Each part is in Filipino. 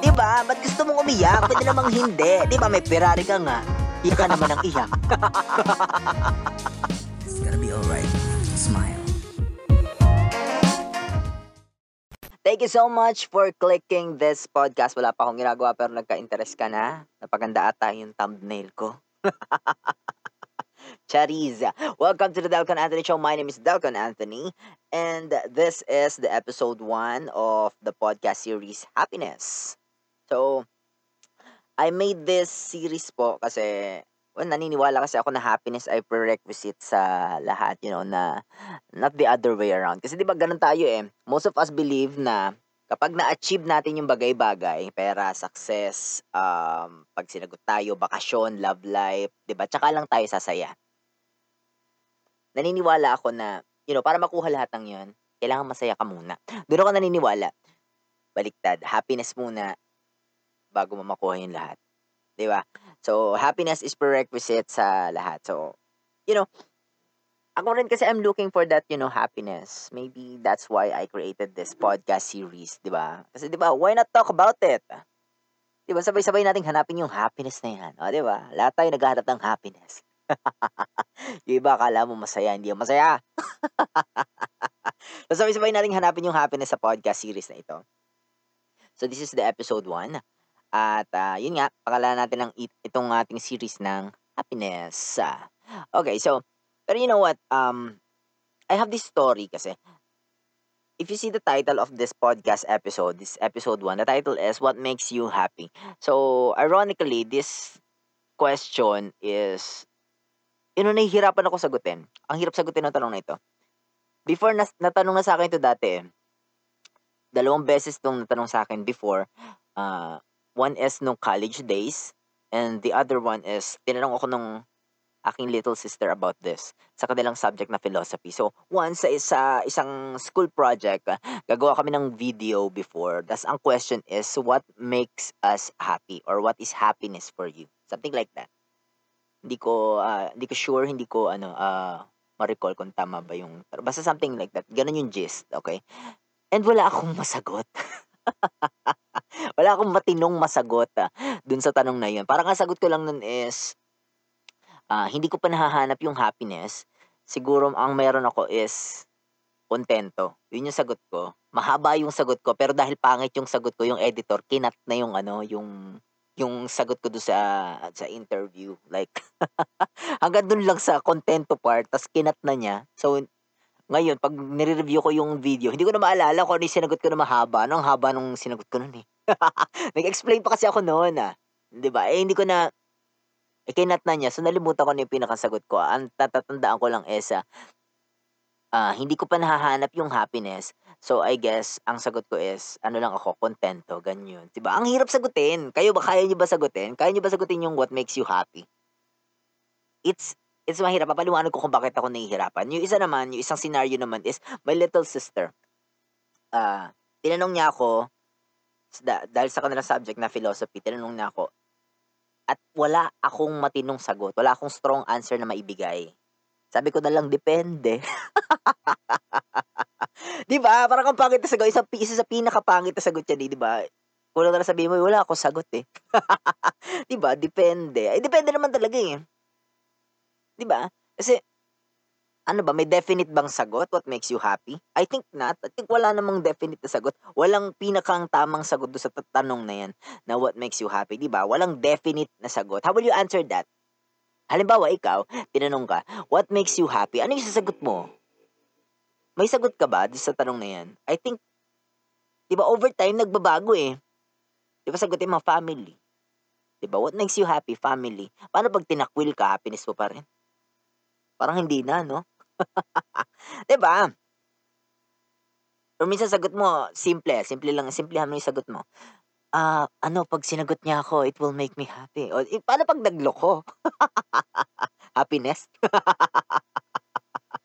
Di ba? Ba't gusto mong umiyak? Pwede namang hindi. Di ba? May Ferrari ka nga. Iyak ka naman ng iyak. It's gonna be alright. Smile. Thank you so much for clicking this podcast. Wala pa akong ginagawa pero nagka-interest ka na. Napaganda ata yung thumbnail ko. Chariz. Welcome to the Delcon Anthony Show. My name is Delcon Anthony. And this is the episode 1 of the podcast series Happiness. So, I made this series po kasi well, naniniwala kasi ako na happiness ay prerequisite sa lahat, you know, na not the other way around. Kasi 'di ba ganun tayo eh. Most of us believe na kapag na-achieve natin yung bagay-bagay, pera, success, um, pag sinagot tayo, bakasyon, love life, 'di ba? Tsaka lang tayo sasaya. Naniniwala ako na, you know, para makuha lahat ng 'yon, kailangan masaya ka muna. Doon ako naniniwala. Baliktad, happiness muna bago mo makuha yung lahat. 'Di ba? So, happiness is prerequisite sa lahat. So, you know, ako rin kasi I'm looking for that, you know, happiness. Maybe that's why I created this podcast series, 'di ba? Kasi 'di ba, why not talk about it? 'Di ba? Sabay-sabay nating hanapin yung happiness na 'yan. O, 'di ba? Lahat tayo naghahanap ng happiness. yung iba akala mo masaya, hindi yung masaya. so, sabay-sabay nating hanapin yung happiness sa podcast series na ito. So, this is the episode 1. At uh, yun nga, pakalan natin ng it- itong ating series ng happiness. Okay, so, pero you know what? Um, I have this story kasi. If you see the title of this podcast episode, this episode 1, the title is What Makes You Happy? So, ironically, this question is, you know, nahihirapan ako sagutin. Ang hirap sagutin ng tanong na ito. Before, nas- natanong na sa akin ito dati, dalawang beses itong natanong sa akin before, uh, one is nung college days, and the other one is, tinanong ako nung aking little sister about this sa kanilang subject na philosophy. So, once sa isa, isang school project, gagawa kami ng video before. Das ang question is, what makes us happy? Or what is happiness for you? Something like that. Hindi ko, ah, hindi ko sure, hindi ko, ano, ah, ma-recall kung tama ba yung, basta something like that. Ganun yung gist, okay? And wala akong masagot. wala akong matinong masagot ah, dun sa tanong na yun. Parang ang sagot ko lang nun is, ah, hindi ko pa nahahanap yung happiness. Siguro ang meron ako is kontento. Yun yung sagot ko. Mahaba yung sagot ko, pero dahil pangit yung sagot ko, yung editor, kinat na yung ano, yung yung sagot ko doon sa sa interview. Like, hanggang dun lang sa kontento part, tas kinat na niya. So, ngayon, pag nire-review ko yung video, hindi ko na maalala kung ano yung sinagot ko na mahaba. Ano ang haba nung sinagot ko nun eh. Nag-explain pa kasi ako noon ah. 'Di ba? Eh, hindi ko na eh, kinat na niya. So, nalimutan ko na yung pinakasagot ko. Ang tatatandaan ko lang is, ah, ah, hindi ko pa nahahanap yung happiness. So, I guess, ang sagot ko is, ano lang ako, kontento, ganyan. 'Di ba? Ang hirap sagutin. Kayo ba, kaya niyo ba sagutin? Kaya niyo ba sagutin yung what makes you happy? It's, it's mahirap. Papaliwanag ko kung bakit ako nahihirapan. Yung isa naman, yung isang scenario naman is, my little sister. Ah, tinanong niya ako, da- dahil sa kanilang subject na philosophy, tinanong niya ako, at wala akong matinong sagot. Wala akong strong answer na maibigay. Sabi ko na lang, depende. di ba? Parang ang pangit na sagot. Isa, isa sa pinakapangit na sagot yan, di ba? Kulang na sabihin mo, wala akong sagot eh. di ba? Depende. Eh, depende naman talaga eh. Di ba? Kasi, ano ba, may definite bang sagot? What makes you happy? I think not. I think wala namang definite na sagot. Walang pinakang tamang sagot doon sa tanong na yan na what makes you happy, di ba? Walang definite na sagot. How will you answer that? Halimbawa, ikaw, tinanong ka, what makes you happy? Ano yung sasagot mo? May sagot ka ba sa tanong na yan? I think, di ba, over time, nagbabago eh. Di ba, sagutin mo, family. Di ba, what makes you happy? Family. Paano pag tinakwil ka, happiness mo pa rin? Parang hindi na, no? 'Di ba? Or minsan sagot mo, simple, simple lang, simplehan mo yung sagot mo. Ah, ano, pag sinagot niya ako, it will make me happy. O, eh, paano pag nagloko? Happiness?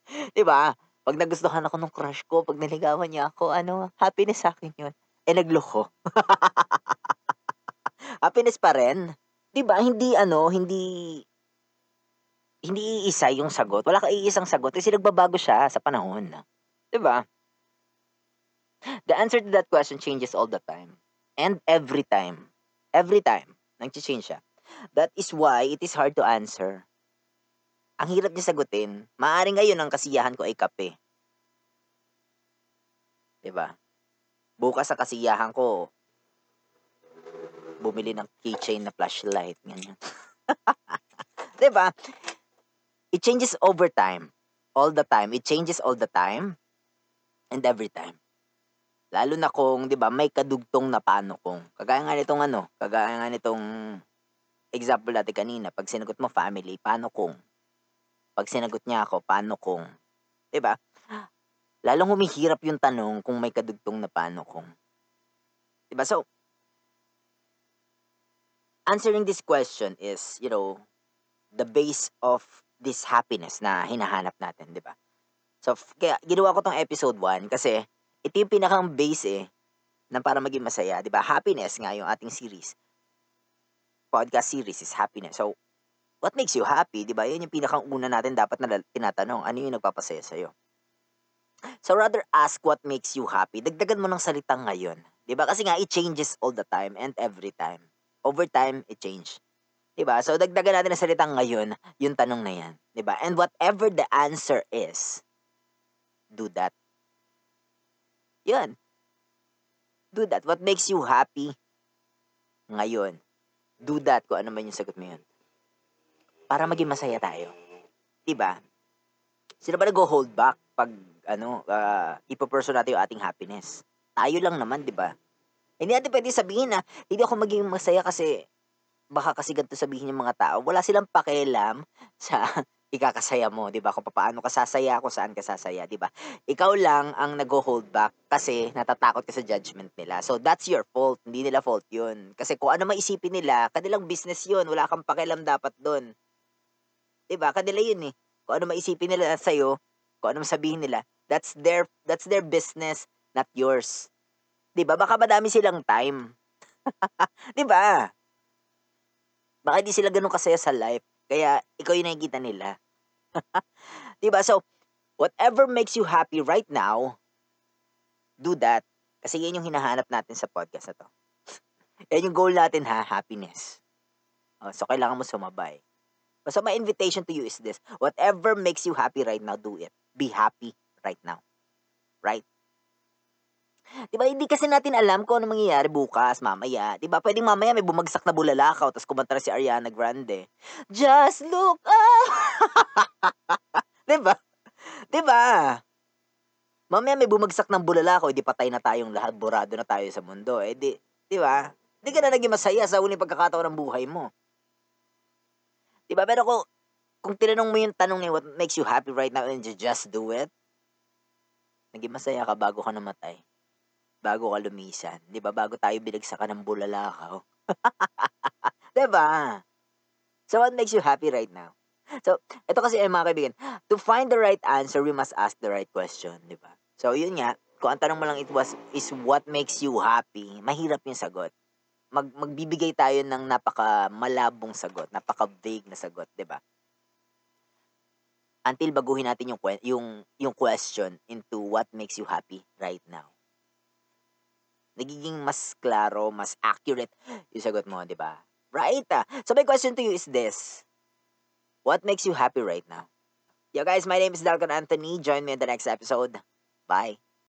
'Di ba? Pag nagustuhan ako ng crush ko, pag naligawan niya ako, ano, happiness sa akin yun. Eh, nagloko. happiness pa rin. 'Di ba? Hindi, ano, hindi, hindi iisa yung sagot. Wala ka iisang sagot kasi nagbabago siya sa panahon. 'Di ba? The answer to that question changes all the time. And every time. Every time. Nag-change siya. That is why it is hard to answer. Ang hirap niya sagutin. Maaring ngayon ang kasiyahan ko ay kape. 'Di ba? Bukas sa kasiyahan ko, bumili ng keychain na flashlight, ganyan. 'Di ba? It changes over time. All the time. It changes all the time and every time. Lalo na kung, 'di ba, may kadugtong na paano kung. Kagaya nga nitong ano, kagaya nga nitong example natin kanina, pag sinagot mo family, paano kung? Pag sinagot niya ako, paano kung? 'Di ba? Lalong humihirap yung tanong kung may kadugtong na paano kung. 'Di ba? So, answering this question is, you know, the base of this happiness na hinahanap natin, 'di ba? So, f- kaya ginawa ko tong episode 1 kasi ito yung pinakang base eh na para maging masaya, 'di ba? Happiness nga yung ating series. Podcast series is happiness. So, what makes you happy, 'di ba? Yun yung pinakang una natin dapat na tinatanong, ano yung nagpapasaya sa So rather ask what makes you happy. Dagdagan mo ng salitang ngayon. 'Di ba? Kasi nga it changes all the time and every time. Over time it change. 'Di ba? So dagdagan natin ng salitang ngayon yung tanong na 'yan, 'di ba? And whatever the answer is, do that. 'Yun. Do that. What makes you happy ngayon? Do that kung ano man yung sagot mo 'yun. Para maging masaya tayo. 'Di ba? Sino ba nag-hold back pag ano, ah, ipo-pursue natin yung ating happiness? Tayo lang naman, 'di ba? Hindi natin pwede sabihin na hindi ako magiging masaya kasi baka kasi ganito sabihin ng mga tao. Wala silang pakialam sa ikakasaya mo, 'di ba? Kung paano ka sasaya, kung saan ka sasaya, 'di ba? Ikaw lang ang nag-hold back kasi natatakot ka sa judgment nila. So that's your fault, hindi nila fault 'yun. Kasi kung ano maisipin nila, kanilang business 'yun. Wala kang pakialam dapat doon. 'Di ba? Kanila 'yun eh. Kung ano maisipin nila sa iyo, kung ano sabihin nila, that's their that's their business, not yours. 'Di ba? Baka madami silang time. 'Di ba? Baka hindi sila ganun kasaya sa life. Kaya ikaw yung nakikita nila. 'Di ba? So, whatever makes you happy right now, do that. Kasi yan yung hinahanap natin sa podcast na to. yan yung goal natin ha, happiness. Oh, so, kailangan mo sumabay. So, my invitation to you is this. Whatever makes you happy right now, do it. Be happy right now. Right? Di ba, hindi kasi natin alam kung ano mangyayari bukas, mamaya. Di ba, pwedeng mamaya may bumagsak na bulalakaw, tapos kumanta si Ariana Grande. Just look up! di ba? Di ba? Mamaya may bumagsak ng bulalakaw, di patay na tayong lahat, burado na tayo sa mundo. Eh, di, di ba? Di ka na naging masaya sa huling pagkakataon ng buhay mo. Di ba? Pero kung, kung tinanong mo yung tanong niya, what makes you happy right now and you just do it, naging masaya ka bago ka namatay bago ka lumisan. 'Di ba? Bago tayo binagsakan ng bulalakaw. 'Di ba? So what makes you happy right now? So, ito kasi ay mga kaibigan, to find the right answer, we must ask the right question, 'di ba? So, yun nga, kung ang tanong mo lang it was is what makes you happy, mahirap yung sagot. Mag magbibigay tayo ng napaka malabong sagot, napaka vague na sagot, 'di ba? Until baguhin natin yung yung yung question into what makes you happy right now nagiging mas klaro, mas accurate yung sagot mo, di ba? Right? Ah. So my question to you is this. What makes you happy right now? Yo guys, my name is Dalton Anthony. Join me in the next episode. Bye.